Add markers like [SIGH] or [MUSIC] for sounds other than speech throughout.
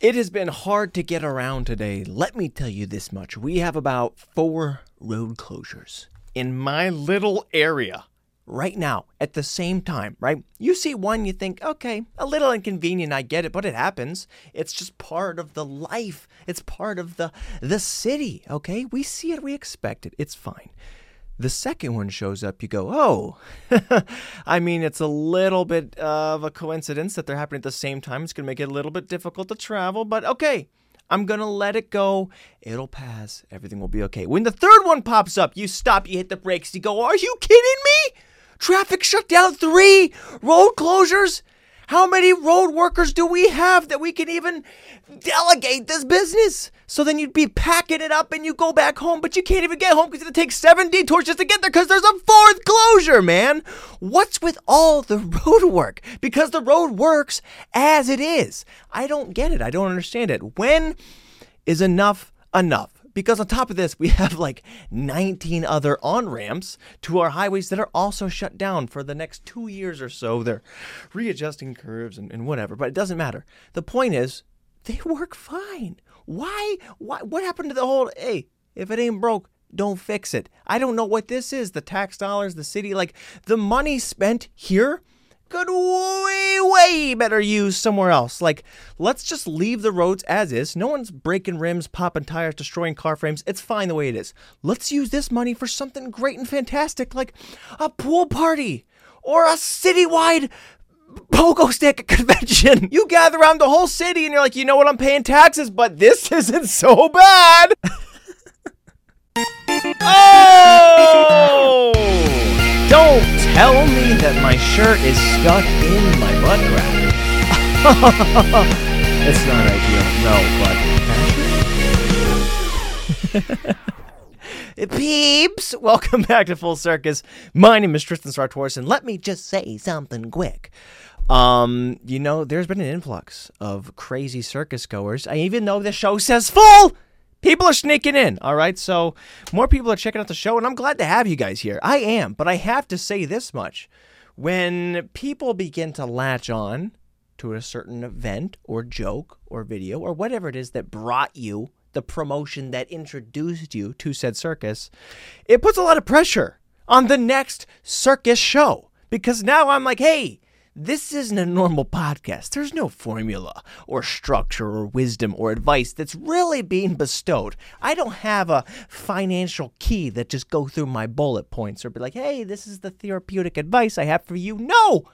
It has been hard to get around today. Let me tell you this much. We have about four road closures in my little area right now at the same time, right? You see one, you think, okay, a little inconvenient, I get it, but it happens. It's just part of the life. It's part of the the city, okay? We see it, we expect it. It's fine. The second one shows up, you go, oh, [LAUGHS] I mean, it's a little bit of a coincidence that they're happening at the same time. It's going to make it a little bit difficult to travel, but okay, I'm going to let it go. It'll pass. Everything will be okay. When the third one pops up, you stop, you hit the brakes, you go, are you kidding me? Traffic shut down three road closures. How many road workers do we have that we can even delegate this business? So then you'd be packing it up and you go back home, but you can't even get home because it takes seven detours just to get there because there's a fourth closure, man. What's with all the [LAUGHS] road work? Because the road works as it is. I don't get it. I don't understand it. When is enough enough? Because on top of this, we have like 19 other on ramps to our highways that are also shut down for the next two years or so. They're readjusting curves and, and whatever, but it doesn't matter. The point is, they [LAUGHS] work fine. Why? Why? What happened to the whole? Hey, if it ain't broke, don't fix it. I don't know what this is. The tax dollars, the city, like the money spent here could way, way better use somewhere else. Like, let's just leave the roads as is. No one's breaking rims, popping tires, destroying car frames. It's fine the way it is. Let's use this money for something great and fantastic, like a pool party or a citywide pogo stick [LAUGHS] convention. You gather around the whole city and you're like, you know what, I'm paying taxes, but this [LAUGHS] isn't so bad. [LAUGHS] oh! Don't tell that my shirt is stuck in my butt crack. [LAUGHS] it's not ideal, no, but [LAUGHS] Peeps, welcome back to Full Circus. My name is Tristan Sartoris, and let me just say something quick. Um, you know, there's been an influx of crazy circus goers. I even know the show says full. People are sneaking in, all right? So, more people are checking out the show, and I'm glad to have you guys here. I am, but I have to say this much. When people begin to latch on to a certain event or joke or video or whatever it is that brought you the promotion that introduced you to said circus, it puts a lot of pressure on the next circus show. Because now I'm like, hey, this isn't a normal podcast. There's no formula or structure or wisdom or advice that's really being bestowed. I don't have a financial key that just go through my bullet points or be like, hey, this is the therapeutic advice I have for you. No!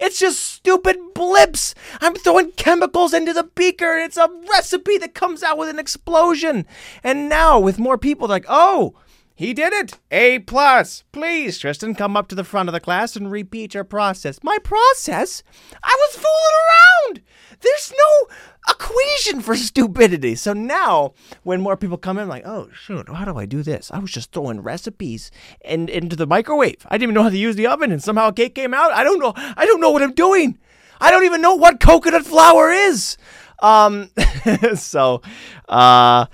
It's just stupid blips. I'm throwing chemicals into the beaker and it's a recipe that comes out with an explosion. And now, with more people, like, oh, he did it. A plus. Please, Tristan, come up to the front of the class and repeat your process. My process? I was fooling around. There's no equation for [LAUGHS] stupidity. So now, when more people come in, I'm like, oh shoot, how do I do this? I was just throwing recipes in, into the microwave. I didn't even know how to use the oven, and somehow a cake came out. I don't know. I don't know what I'm doing. I don't even know what coconut flour is. Um, [LAUGHS] so, uh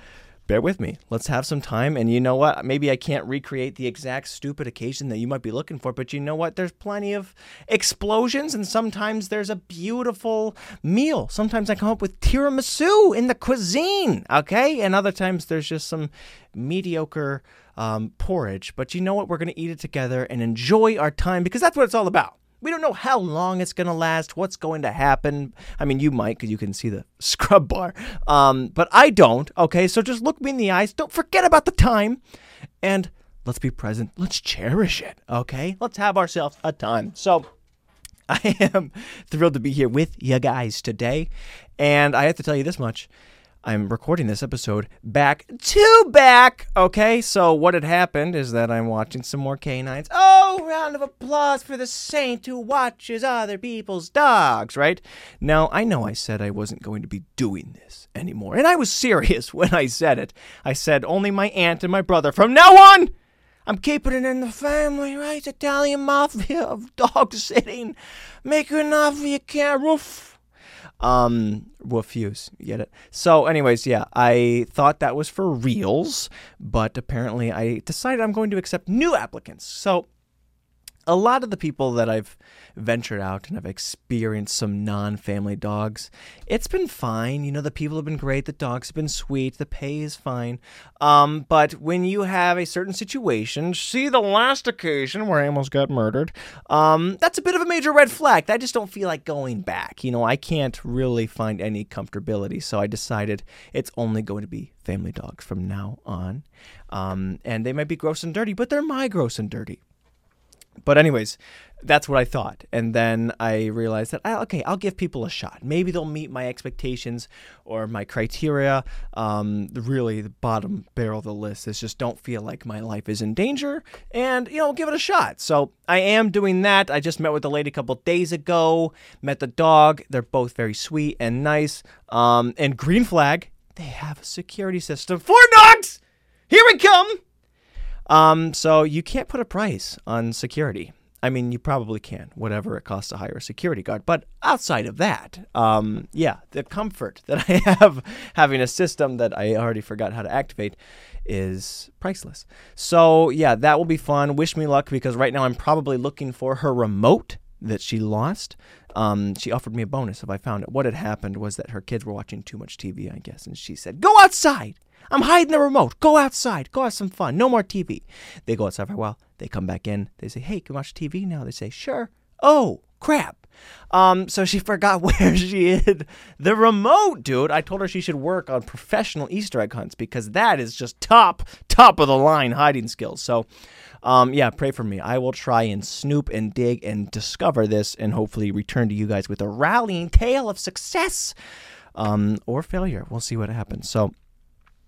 bear with me. Let's have some time. And you know what? Maybe I can't recreate the exact stupid occasion that you might be looking for, but you know what? There's plenty of explosions, and sometimes there's a beautiful meal. Sometimes I come up with tiramisu in the cuisine, okay? And other times there's just some mediocre um, porridge. But you know what? We're going to eat it together and enjoy our time because that's what it's all about. We don't know how long it's going to last, what's going to happen. I mean, you might because you can see the [LAUGHS] scrub bar, um, but I don't. Okay, so just look me in the eyes. Don't forget about the time, and let's be present. Let's cherish it. Okay, let's have ourselves a time. So. [LAUGHS] I am thrilled to be here with you guys today. And I have to tell you this much. I'm recording this episode back to back. Okay, so what had happened is that I'm watching some more canines. Oh, round of applause for the saint who watches other people's dogs, right? Now, I know I said I wasn't going to be doing this anymore, and I was serious [LAUGHS] when I said it. I said only my aunt and my brother from now on. I'm keeping it in the family, right? Italian mafia of [LAUGHS] dog sitting, making off you can't roof um, refuse. You get it? So, anyways, yeah, I thought that was for reals, but apparently I decided I'm going to accept new applicants. So, a lot of the people that I've ventured out and I've experienced some non family dogs, it's been fine. You know, the people have been great, the dogs have been sweet, the pay is fine. Um, but when you have a certain situation, see the last occasion where almost got murdered, um, that's a bit of a major red flag. I just don't feel like going back. You know, I can't really find any comfortability. So I decided it's only going to be family dogs from now on. Um, and they might be gross and dirty, but they're my gross and dirty. But anyways, that's what I thought, and then I realized that I, okay, I'll give people a shot. Maybe they'll meet my expectations or my criteria. Um, really, the bottom barrel of the list is just don't feel like my life is in danger, and you know, give it a shot. So I am doing that. I just met with the lady a couple days ago. Met the dog. They're both very sweet and nice. Um, and green flag, they have a security system for dogs. Here we come. Um, so you can't put a price on security. I mean, you probably can, whatever it costs to hire a security guard. But outside of that, um, yeah, the comfort that [LAUGHS] I have having a system that I already forgot how to activate is priceless. So, yeah, that will be fun. Wish me luck because right now I'm probably looking for her remote that she lost. Um, she offered me a bonus if I found it. What had happened was that her kids were watching too much TV, I guess, and she said, Go outside. I'm hiding the remote. Go outside. Go have some fun. No more TV. They go outside for a while. They come back in. They say, Hey, can we watch TV now? They say, Sure. Oh, crap. Um, so she [LAUGHS] forgot where she hid the remote, dude. I told her she should work on professional Easter egg hunts because that is just top, top of the line hiding skills. So, um, yeah, pray for me. I will try and snoop and dig and discover this and hopefully return to you guys with a rallying tale of success um, or failure. We'll see what happens. So,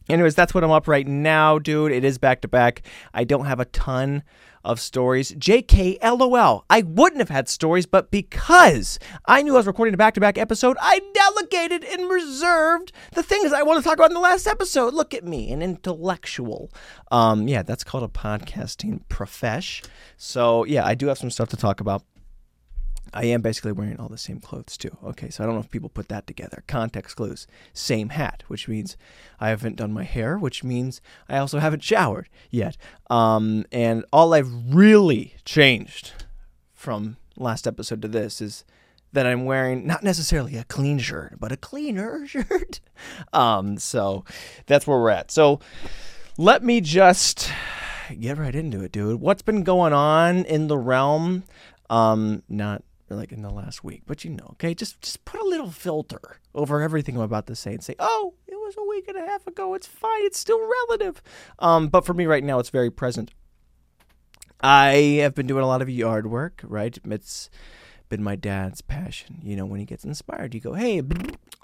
Anyways, that's what I'm up right now, dude. It is back to back. I don't have a ton of stories. JK, LOL. I wouldn't have had stories, but because I knew I was recording a back to back episode, I delegated and reserved the things I want to talk about in the last episode. Look at me, an intellectual. Um, yeah, that's called a podcasting profesh. So, yeah, I do have some stuff to talk about. I am basically wearing all the same clothes too. Okay, so I don't know if people put that together. Context clues. Same hat, which means I haven't done my hair, which means I also haven't showered yet. Um, and all I've really changed from last episode to this is that I'm wearing not necessarily a clean shirt, but a cleaner [LAUGHS] shirt. Um, so that's where we're at. So let me just get right into it, dude. What's been going on in the realm? Um, not like in the last week. But you know, okay, just just put a little filter over everything I'm about to say and say, oh, it was a week and a half ago. It's fine. It's still relative. Um, but for me right now, it's very present. I have been doing a lot of yard work. Right, it's been my dad's passion. You know, when he gets inspired, you go, hey,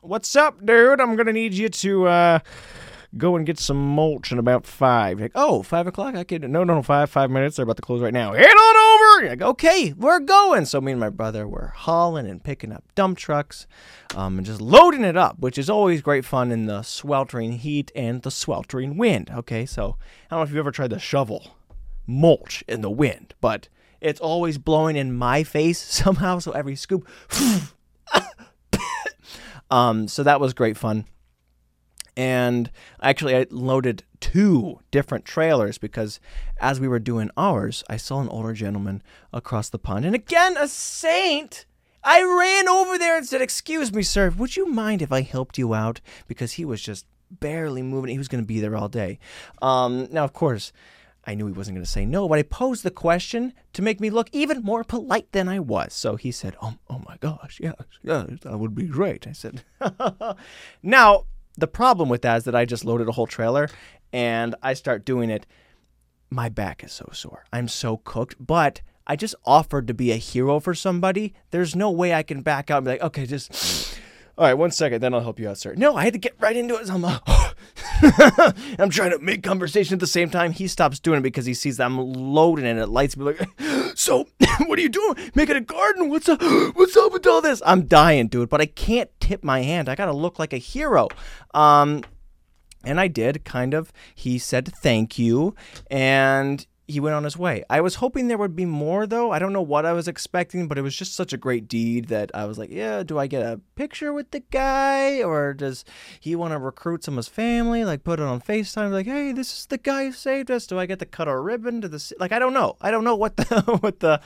what's up, dude? I'm gonna need you to. Uh, go and get some mulch in about five. Like, oh, five o'clock? I could, no, no, no, five, five minutes. They're about to close right now. Head on over. Like, okay, we're going. So me and my brother were hauling and picking up dump trucks um, and just loading it up, which is always great fun in the sweltering heat and the sweltering wind. Okay, so I don't know if you've ever tried to shovel mulch in the wind, but it's always blowing in my face [LAUGHS] somehow. So every scoop, [LAUGHS] um, so that was great fun and actually I loaded two different trailers because as we were doing ours, I saw an older gentleman across the pond, and again a saint. I ran over there and said, "Excuse me, sir, would you mind if I helped you out?" Because he was just barely moving. He was going to be there all day. Um, now, of course. I knew he wasn't going to say no, but I posed the question to make me look even more polite than I was. So he said, "Oh, oh my gosh, yes, yes, that would be great." I said, [LAUGHS] "Now, the problem with that is that I just loaded a whole trailer and I start doing it. My back is so sore. I'm so cooked, but I just offered to be a hero for somebody. There's no way I can back out and be like, okay, just all right, one second, then I'll help you out, sir. No, I had to get right into it. I'm, uh, [LAUGHS] I'm trying to make conversation at the same time. He stops doing it because he sees that I'm loading and it lights me like, [GASPS] so [LAUGHS] what are you doing? Making a garden? What's up? [GASPS] What's up with all this? I'm dying, dude, but I can't tip my hand. I gotta look like a hero. Um, and I did kind of. He said thank you, and he went on his way. I was hoping there would be more though. I don't know what I was expecting, but it was just such a great deed that I was like, yeah, do I get a picture with the guy or does he want to recruit some of his family, like put it on FaceTime like, "Hey, this is the guy who saved us. Do I get to cut a ribbon to the like I don't know. I don't know what the [LAUGHS] what the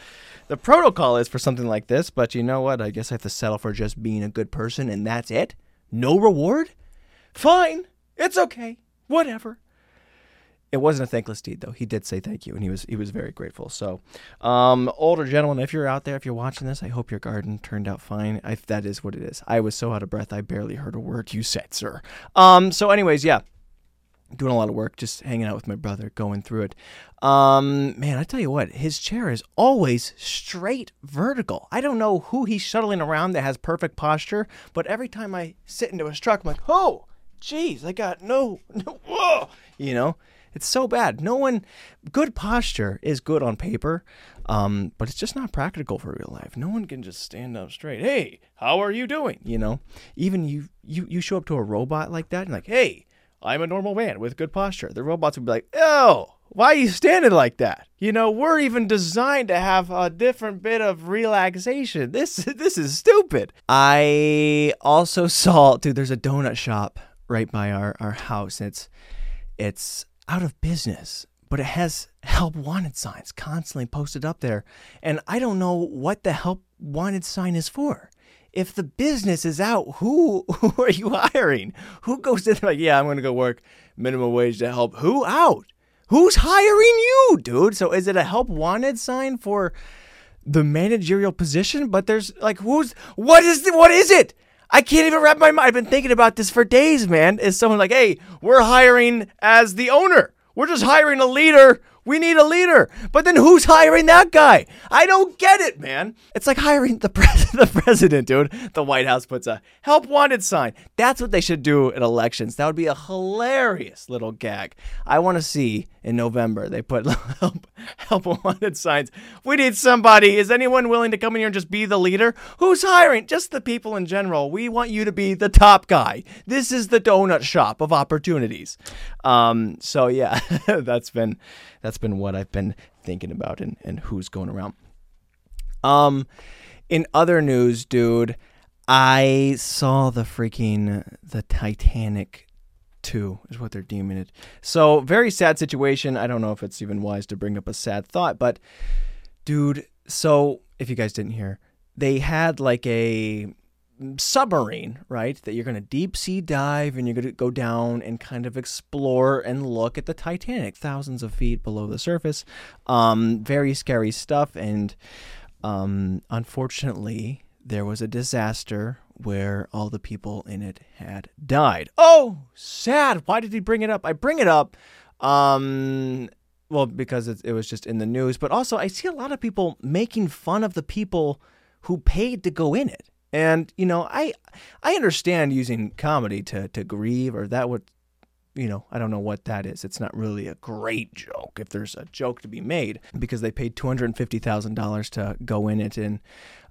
the protocol is for something like this, but you know what? I guess I have to settle for just being a good person and that's it. No reward? Fine. It's okay. Whatever. It wasn't a thankless deed, though. He did say thank you, and he was he was very grateful. So, um, older gentlemen, if you're out there, if you're watching this, I hope your garden turned out fine. If that is what it is, I was so out of breath, I barely heard a word you said, sir. Um, so, anyways, yeah, doing a lot of work, just hanging out with my brother, going through it. Um, man, I tell you what, his chair is always straight vertical. I don't know who he's shuttling around that has perfect posture, but every time I sit into his truck, I'm like, oh, jeez, I got no, [LAUGHS] no, whoa, you know. It's so bad. No one, good posture is good on paper, um, but it's just not practical for real life. No one can just stand up straight. Hey, how are you doing? You know, even you, you, you show up to a robot like that and like, hey, I'm a normal man with good posture. The robots would be like, oh, why are you standing like that? You know, we're even designed to have a different bit of relaxation. This [LAUGHS] this is stupid. I also [LAUGHS] saw, dude. There's a donut shop right by our our house. It's it's out of business, but it has help wanted signs constantly posted up there. And I don't know what the help wanted sign is for. If the business is out, who [LAUGHS] who are you hiring? Who goes in like, yeah, I'm gonna go work minimum wage to help who out? Who's hiring you, dude? So is it a help wanted sign for the managerial position? But there's like who's what is the, what is it? I can't even wrap my mind. I've been thinking about this for days, man. Is someone like, hey, we're hiring as the owner. We're just hiring a leader we need a leader. But then who's hiring that guy? I don't get it, man. It's like hiring the, [LAUGHS] pres- the president, dude. The White House puts a help wanted sign. That's what they should do at elections. That would be a hilarious little gag. I want to see in November they put [LAUGHS] help, help wanted signs. We need somebody. Is anyone willing to come in here and just be the leader? Who's hiring? Just the people in general. We want you to be the top guy. This is the donut shop of opportunities. Um, so yeah, [LAUGHS] that's been that's been what I've been thinking about and, and who's going around. Um, in other news, dude, I saw the freaking the Titanic 2 is what they're deeming it. So, very sad situation. I don't know if it's even wise to bring up a sad thought, but dude, so if you guys didn't hear, they had like a submarine, right? That you're going to deep sea dive and you're going to go down and kind of explore and look at the Titanic, thousands of feet below the surface. Um, very scary stuff. And um, unfortunately, there was a disaster where all the people in it had died. Oh, sad. Why did he bring it up? I bring it up. Um, well, because it, it was just in the news, but also I see a lot of people making fun of the people who paid to go in it. And you know, I I understand using comedy to to grieve or that would you know, I don't know what that is. It's not really a great joke if there's a joke to be made because they paid $250,000 to go in it. And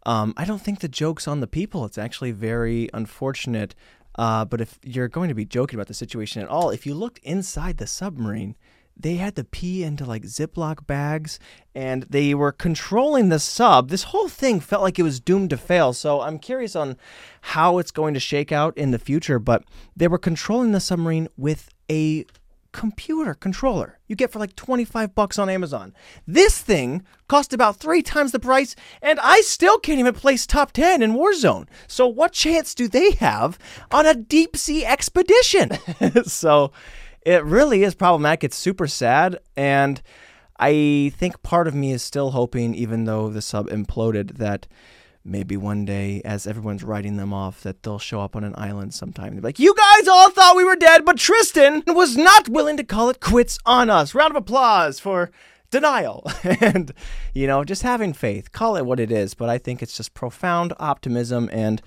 um, I don't think the joke's on the people. It's actually very unfortunate. Uh, but if you're going to be joking about the situation at all, if you looked inside the submarine, they had to pee into like Ziploc bags and they were controlling the sub. This whole thing felt like it was doomed to fail. So I'm curious on how it's going to shake out in the future. But they were controlling the submarine with a computer controller you get for like 25 bucks on Amazon. This thing cost about three times the price, and I still can't even place top 10 in Warzone. So, what chance do they have on a deep sea expedition? [LAUGHS] so, it really is problematic. It's super sad. And I think part of me is still hoping, even though the sub imploded, that maybe one day, as everyone's writing them off, that they'll show up on an island sometime. They'll be like, You guys all thought we were dead, but Tristan was not willing to call it quits on us. Round of applause for denial [LAUGHS] and, you know, just having faith. Call it what it is. But I think it's just profound optimism and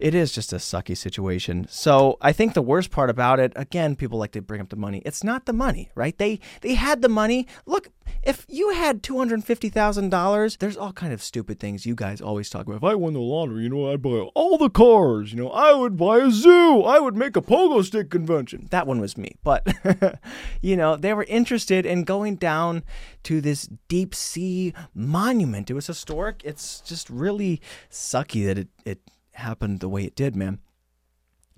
it is just a sucky situation. So I think the worst part about it, again, people like to bring up the money. It's not the money, right? They they had the money. Look, if you had two hundred fifty thousand dollars, there's all kind of stupid things you guys always talk about. If I won the lottery, you know, I'd buy all the cars. You know, I would buy a zoo. I would make a pogo stick convention. That one was me, but [LAUGHS] you know, they were interested in going down to this deep sea monument. It was historic. It's just really sucky that it it happened the way it did, man.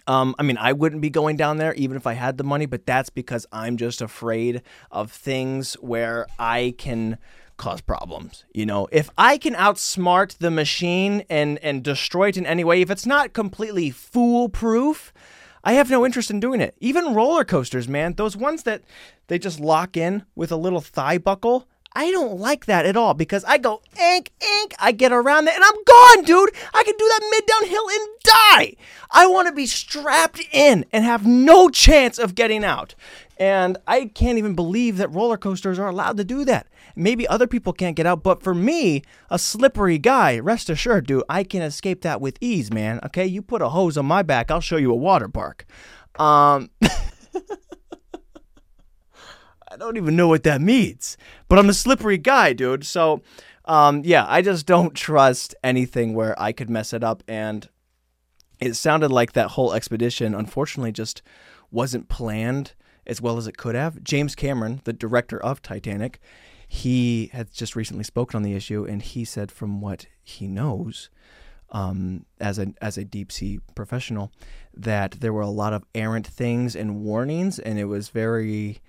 Um, I mean, I wouldn't be going down there even if I had the money, but that's because I'm just afraid of things where I can cause problems. You know, if I can outsmart the machine and and destroy it in any way, if it's not completely foolproof, I have no interest in doing it. Even roller coasters, man, those ones that they just lock in with a little thigh buckle. I don't like that at all because I go ink, ink, I get around that and I'm gone, dude. I can do that mid downhill and die. I want to be strapped in and have no chance of getting out. And I can't even believe that roller coasters are allowed to do that. Maybe other people can't get out, but for me, a slippery guy, rest assured, dude, I can escape that with ease, man. Okay, you put a hose on my back, I'll show you a water park. Um. [LAUGHS] I don't even know what that means, but I'm a slippery guy, dude. So, um, yeah, I just don't trust anything where I could mess it up. And it sounded like that whole expedition, unfortunately, just wasn't planned as well as it could have. James Cameron, the director of Titanic, he had just recently spoken on the issue, and he said, from what he knows, um, as a as a deep sea professional, that there were a lot of errant things and warnings, and it was very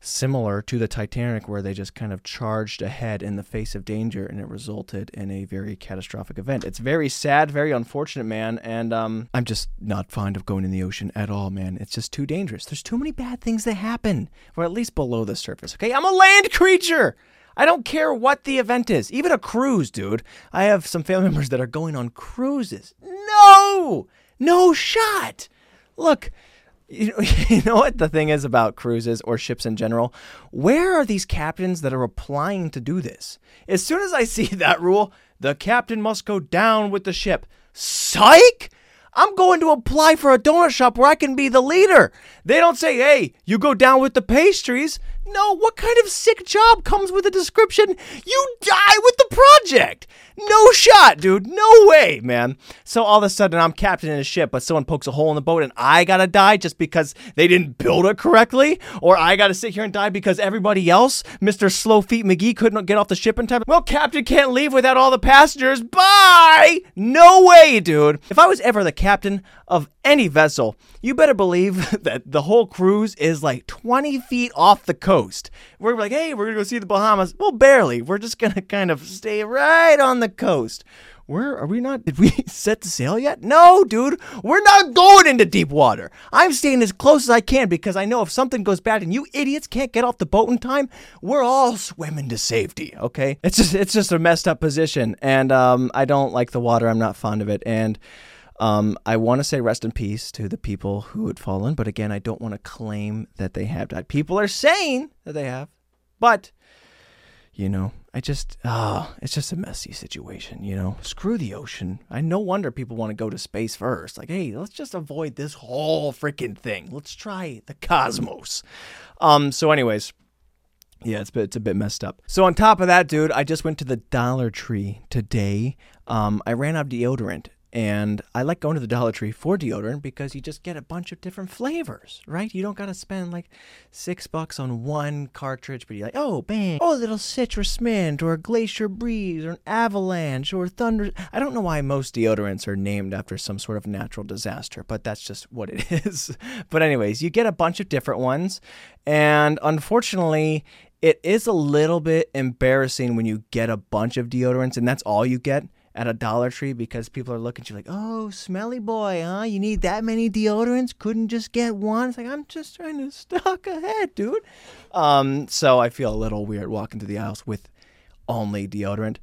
similar to the Titanic, where they just kind of charged ahead in the face of danger, and it resulted in a very catastrophic event. It's very sad, very unfortunate, man. And um, I'm just not fond of going in the ocean at all, man. It's just too dangerous. There's too many bad things that happen, or at least below the surface. Okay, I'm a land creature. I don't care what the event is, even a cruise, dude. I have some family [LAUGHS] members that are going on cruises. No, no shot. Look, you know, [LAUGHS] you know what the thing is about cruises or ships in general? Where are these captains that are applying to do this? As soon as I see [LAUGHS] that rule, the captain must go down with the ship. Psych! I'm going to apply for a donut shop where I can be the leader. They don't say, hey, you go down with the pastries. No, what kind of sick job comes with a description? You die with the project. No shot, dude. No way, man. So all of a sudden, I'm captain in a ship, but someone pokes a hole in the boat and I gotta die just because they didn't build it correctly? Or I gotta sit here and die because everybody else, Mr. Slow Feet McGee, couldn't get off the ship in time? Well, captain can't leave without all the passengers. Bye! No way, dude. If I was ever the captain of any vessel, you better believe [LAUGHS] that the whole cruise is like 20 feet off the coast. We're like, hey, we're gonna go see the Bahamas. Well, barely. We're just gonna kind of stay right on the coast. Where are we not? Did we [LAUGHS] set sail yet? No, dude. We're not going into deep water. I'm staying as close as I can because I know if something goes bad and you idiots can't get off the boat in time, we're all swimming to safety. Okay, it's just it's just a messed up position, and um, I don't like the water. I'm not fond of it, and um, I want to say rest in peace to the people who had fallen, but again, I don't want to claim that they have died. People are saying that they have, but you know, I just ah, it's just a messy situation. You know, screw the ocean. I no wonder people want to go to space first. Like, hey, let's just avoid this whole freaking thing. Let's try the cosmos. Um. So, anyways. Yeah, it's, it's a bit messed up. So on top of that, dude, I just went to the Dollar Tree today. Um, I ran out of deodorant and I like going to the Dollar Tree for deodorant because you just get a bunch of different flavors, right? You don't got to spend like six bucks on one cartridge, but you're like, oh, bang, oh, a little citrus mint or a glacier breeze or an avalanche or thunder. I don't know why most deodorants are named after some sort of natural disaster, but that's just what it [LAUGHS] is. but, anyways, you get a bunch of different ones. And unfortunately, it is a little bit embarrassing when you get a bunch of deodorants and that's all you get at a Dollar Tree because people are looking at you like, oh, smelly boy, huh? You need that many deodorants? Couldn't just get one? It's like, I'm just trying to stock ahead, dude. Um, so I feel a little weird walking to the aisles with only deodorant.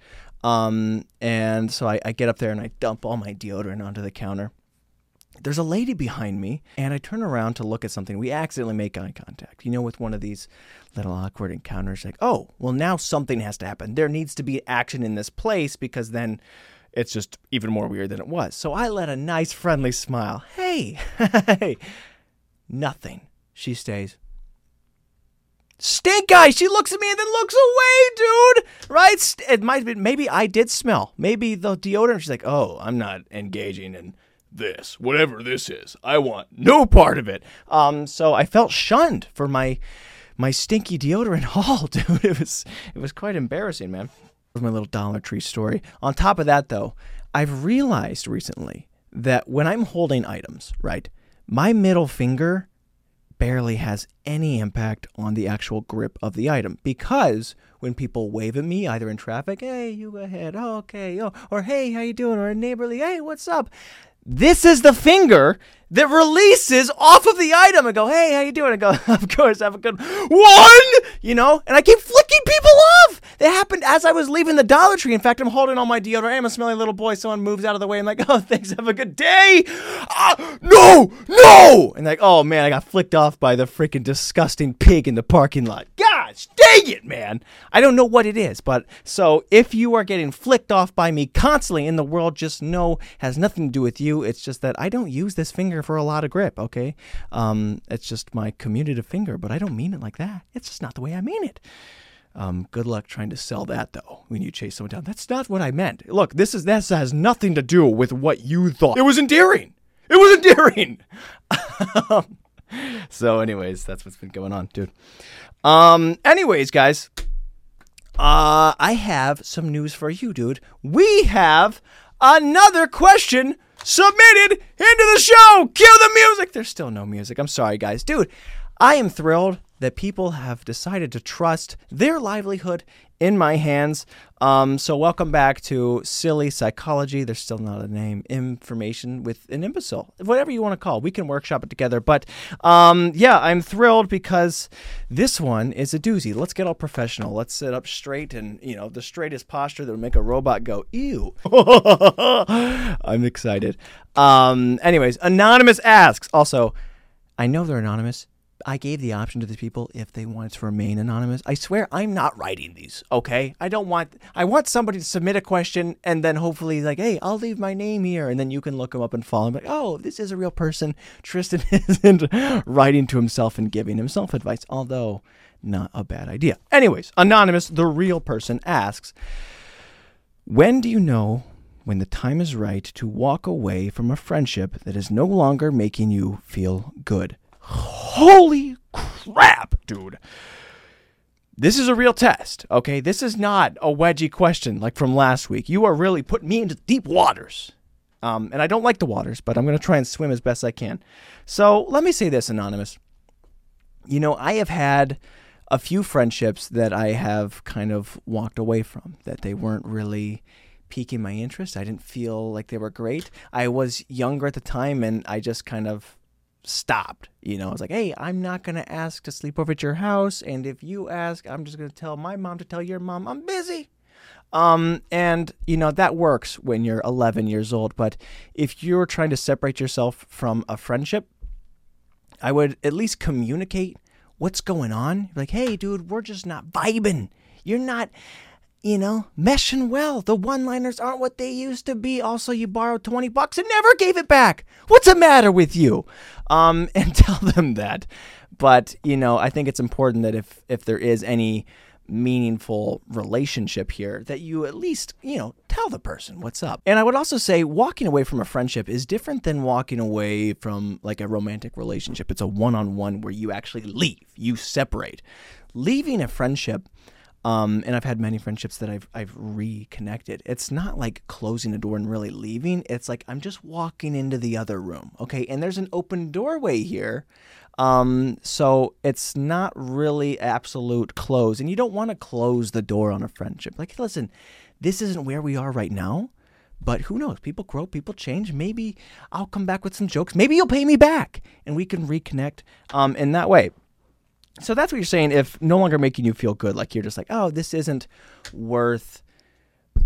Um, and so I, I get up there and I dump all my deodorant onto the counter. There's a lady behind me, and I turn around to look at something. We accidentally make eye contact, you know, with one of these little awkward encounters. Like, oh, well, now something has to happen. There needs to be action in this place because then It's just even more weird than it was. So I let a nice friendly smile. Hey, [LAUGHS] hey, nothing. She stays. Stink eye. She looks at me and then looks away, dude. Right? It might have been. Maybe I did smell. Maybe the deodorant. She's like, oh, I'm not engaging in this, whatever this is. I want no part of it. Um, so I felt shunned for my my stinky deodorant [LAUGHS] haul, [LAUGHS] dude. It was it was quite embarrassing, man. My little Dollar Tree story. On top of that, though, I've realized recently that when I'm holding items, right, my middle finger barely has any impact on the actual grip of the item because when people wave at me either in traffic hey you go ahead okay oh, or hey how you doing or a neighborly hey what's up this is the finger that releases off of the item and go, hey, how you doing? I go, [LAUGHS] of course, have a good one, you know, and I keep flicking people off. That happened as I was leaving the Dollar Tree. In fact, I'm holding all my deodorant. I'm a smelly little boy. Someone moves out of the way. I'm like, oh, [LAUGHS] thanks. Have a good day. Ah, no, no. And like, oh man, I got flicked off by the freaking disgusting pig in the parking lot. Gosh, dang it, man. I don't know what it is, but so if you are getting flicked off by me constantly in the world, just know has nothing to do with you. It's just that I don't use this finger for a lot of grip. Okay, um, it's just my commutative finger, but I don't mean it like that. It's just not the way I mean it. Um, good luck trying to sell that though when you chase someone down. That's not what I meant. Look, this is this has nothing to do with what you thought. It was endearing. It was endearing. [LAUGHS] [LAUGHS] so, anyways, that's what's been going on, dude. Um, anyways, guys, uh, I have some news for you, dude. We have another question submitted into the show. Cue the music. There's still no music. I'm sorry, guys. Dude, I am thrilled that people have decided to trust their livelihood in my hands. Um, so, welcome back to Silly Psychology. There's still not a name. Information with an imbecile, whatever you want to call. It. We can workshop it together. But um, yeah, I'm thrilled because this one is a doozy. Let's get all professional. Let's sit up straight and you know the straightest posture that would make a robot go ew. [LAUGHS] I'm excited. Um, anyways, anonymous asks. Also, I know they're anonymous I gave the option to the people if they wanted to remain anonymous. I swear I'm not writing these, okay? I don't want I want somebody to submit a question and then hopefully like, "Hey, I'll leave my name here." And then you can look them up and follow him like, "Oh, this is a real person." Tristan [LAUGHS] isn't writing to himself and giving himself advice, although not a bad idea. Anyways, anonymous, the real person asks, "When do you know when the time is right to walk away from a friendship that is no longer making you feel good?" Holy crap, dude. This is a real test, okay? This is not a wedgie question like from last week. You are really putting me into deep waters. Um, and I don't like the waters, but I'm going to try and swim as best I can. So let me say this, Anonymous. You know, I have had a few friendships that I have kind of walked away from, that they weren't really piquing my interest. I didn't feel like they were great. I was younger at the time and I just kind of stopped. You know, I was like, hey, I'm not going to ask to sleep over at your house. And if you ask, I'm just going to tell my mom to tell your mom I'm busy. Um, and, you know, that works when you're 11 years old. But if you're trying to separate yourself from a friendship, I would at least communicate what's going on. Like, hey, dude, we're just not vibing. You're not you know, meshing well. The one liners aren't what they used to be. Also, you borrowed 20 bucks and never gave it back. What's the matter with you? Um, [LAUGHS] and tell them that. But, you know, I think it's important that if, if there is any meaningful relationship here, that you at least, you know, tell the person what's up. And I would also say walking away from a friendship is different than walking away from like a romantic relationship. It's a one on one where you actually leave, you separate. Leaving a friendship um, and I've had many friendships that I've I've reconnected. It's not like closing the door and really leaving. It's like I'm just walking into the other room. Okay, and there's an open doorway here. Um, so it's not really absolute close, and you don't want to close the door on a friendship. Like, listen, this isn't where we are right now. But who knows? People grow, people change. Maybe I'll come back with some jokes. Maybe you'll pay me back, and we can reconnect um, in that way. So that's what you're saying. If no longer making you feel good, like you're just like, oh, this isn't worth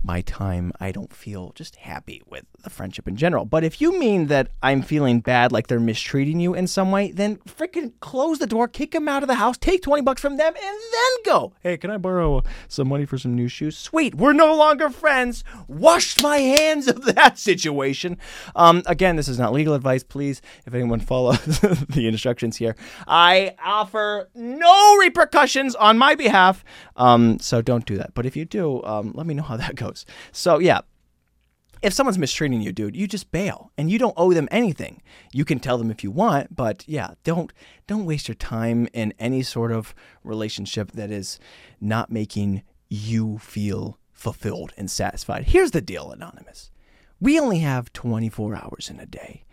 my time, I don't feel just happy with the friendship in general. But if you mean that I'm feeling bad, like they're mistreating you in some way, then freaking close the door, kick them out of the house, take 20 bucks from them, and then go. Hey, can I borrow some money for some new shoes? Sweet, we're no longer friends. Wash my hands of that situation. Um, again, this is not legal advice. Please, if anyone follows [LAUGHS] the instructions here, I offer no repercussions on my behalf. Um, so don't do that. But if you do, um, let me know how that goes. So, yeah, if someone's mistreating you, dude, you just bail and you don't owe them anything. You can tell them if you want, but yeah, don't don't waste your time in any sort of relationship that is not making you feel fulfilled and satisfied. Here's the deal, anonymous. We only have 24 hours in a day.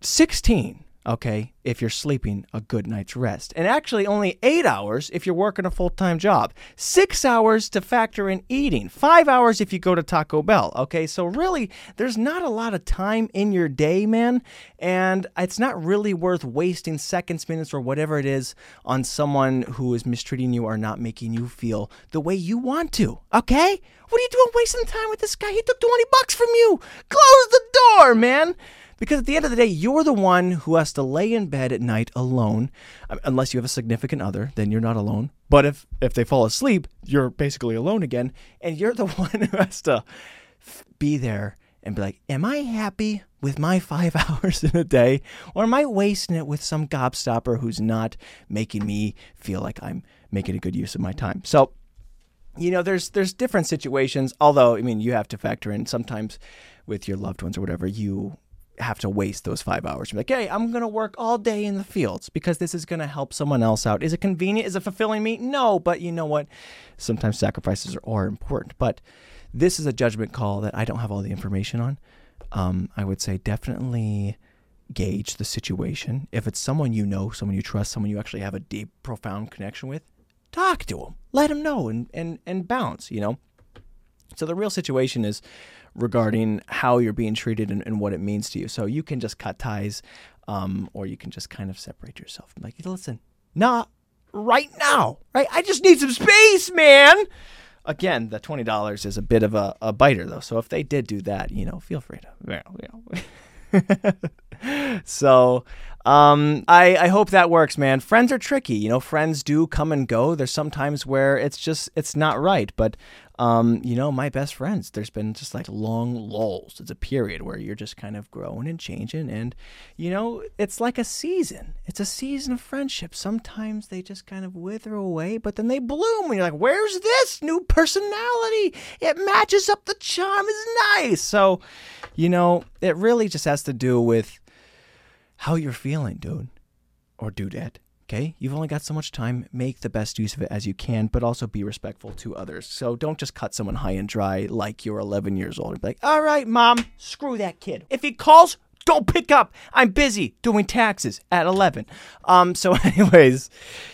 16 okay, if you're sleeping a good night's rest. And actually, only eight hours if you're working a full time job. Six hours to factor in eating. Five hours if you go to Taco Bell, okay? So, really, there's not a lot of time in your day, man. And it's not really worth wasting seconds, minutes, or whatever it is on someone who is mistreating you or not making you feel the way you want to, okay? What are you doing wasting time with this guy? He took 20 bucks from you. Close the door, man. Because at the end of the day, you're the one who has to lay in bed at night alone, unless you have a significant other, then you're not alone. But if if they fall asleep, you're basically alone again, and you're the [LAUGHS] one who has to be there and be like, "Am I happy with my 5 [LAUGHS] hours in a day or am I wasting it with some gobstopper who's not making me feel like I'm making a good use of my time?" So, you know, there's there's different situations, although I mean, you have to factor in sometimes with your loved ones or whatever, you have to waste those five hours. Like, hey, I'm to work all day in the fields because this is to help someone else out. Is it convenient? Is it fulfilling me? No, but you know what? Sometimes sacrifices are, are important. But this is a judgment call that I don't have all the information on. Um, I would say definitely gauge the situation. If it's someone you know, someone you trust, someone you actually have a deep, profound connection with, talk to them, let them know, and and and bounce. You know. So the real situation is regarding how you're being treated and, and what it means to you. So you can just cut ties, um, or you can just kind of separate yourself. Like, listen, not right now, right? I just need some space, man. Again, the twenty dollars is a bit of a, a biter though. So if they did do that, you know, feel free to, know. [LAUGHS] so um, I, I hope that works, man. Friends are tricky. You know, friends do come and go. There's sometimes where it's just it's not right. But um, you know, my best friends, there's been just like long lulls. It's a period where you're just kind of growing and changing. And, you know, it's like a season. It's a season of friendship. Sometimes they just kind of wither away, but then they bloom. And you're like, where's this new personality? It matches up. The charm is nice. So, you know, it really just has to do with how you're feeling, dude or dudette. Okay, you've only got so much time. Make the best use of it as you can, but also be respectful to others. So don't just cut someone high and dry like you're 11 years old and be like, all right, mom, screw that kid. If he calls, don't pick up. I'm busy doing taxes at 11. Um, so, [LAUGHS] anyways,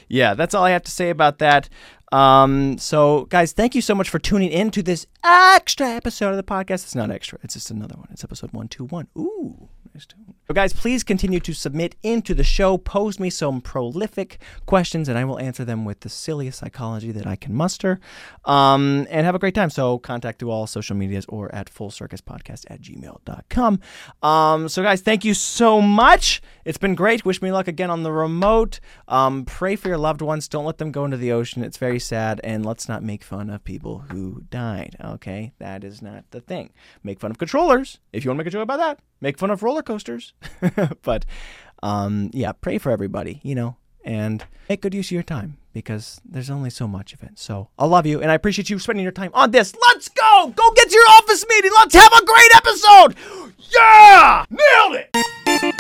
yeah, that's all I have to say about that. Um, so, guys, thank you so much for tuning in to this extra episode of the podcast. It's not extra, it's just another one. It's episode 121. Ooh. So, guys, please continue to submit into the show. Pose me some prolific questions, and I will answer them with the silliest psychology that I can muster. Um, and have a great time. So, contact through all social medias or at fullcircuspodcast at gmail.com. Um, so, guys, thank you so much. It's been great. Wish me luck again on the remote. Um, pray for your loved ones. Don't let them go into the ocean. It's very sad. And let's not make fun of people who died. Okay? That is not the thing. Make fun of controllers if you want to make a joke about that. Make fun of roller coasters. [LAUGHS] but um, yeah, pray for everybody, you know, and make good use of your time because there's only so much of it. So I love you and I appreciate you spending your time on this. Let's go! Go get to your office meeting. Let's have a great episode! Yeah! Nailed it!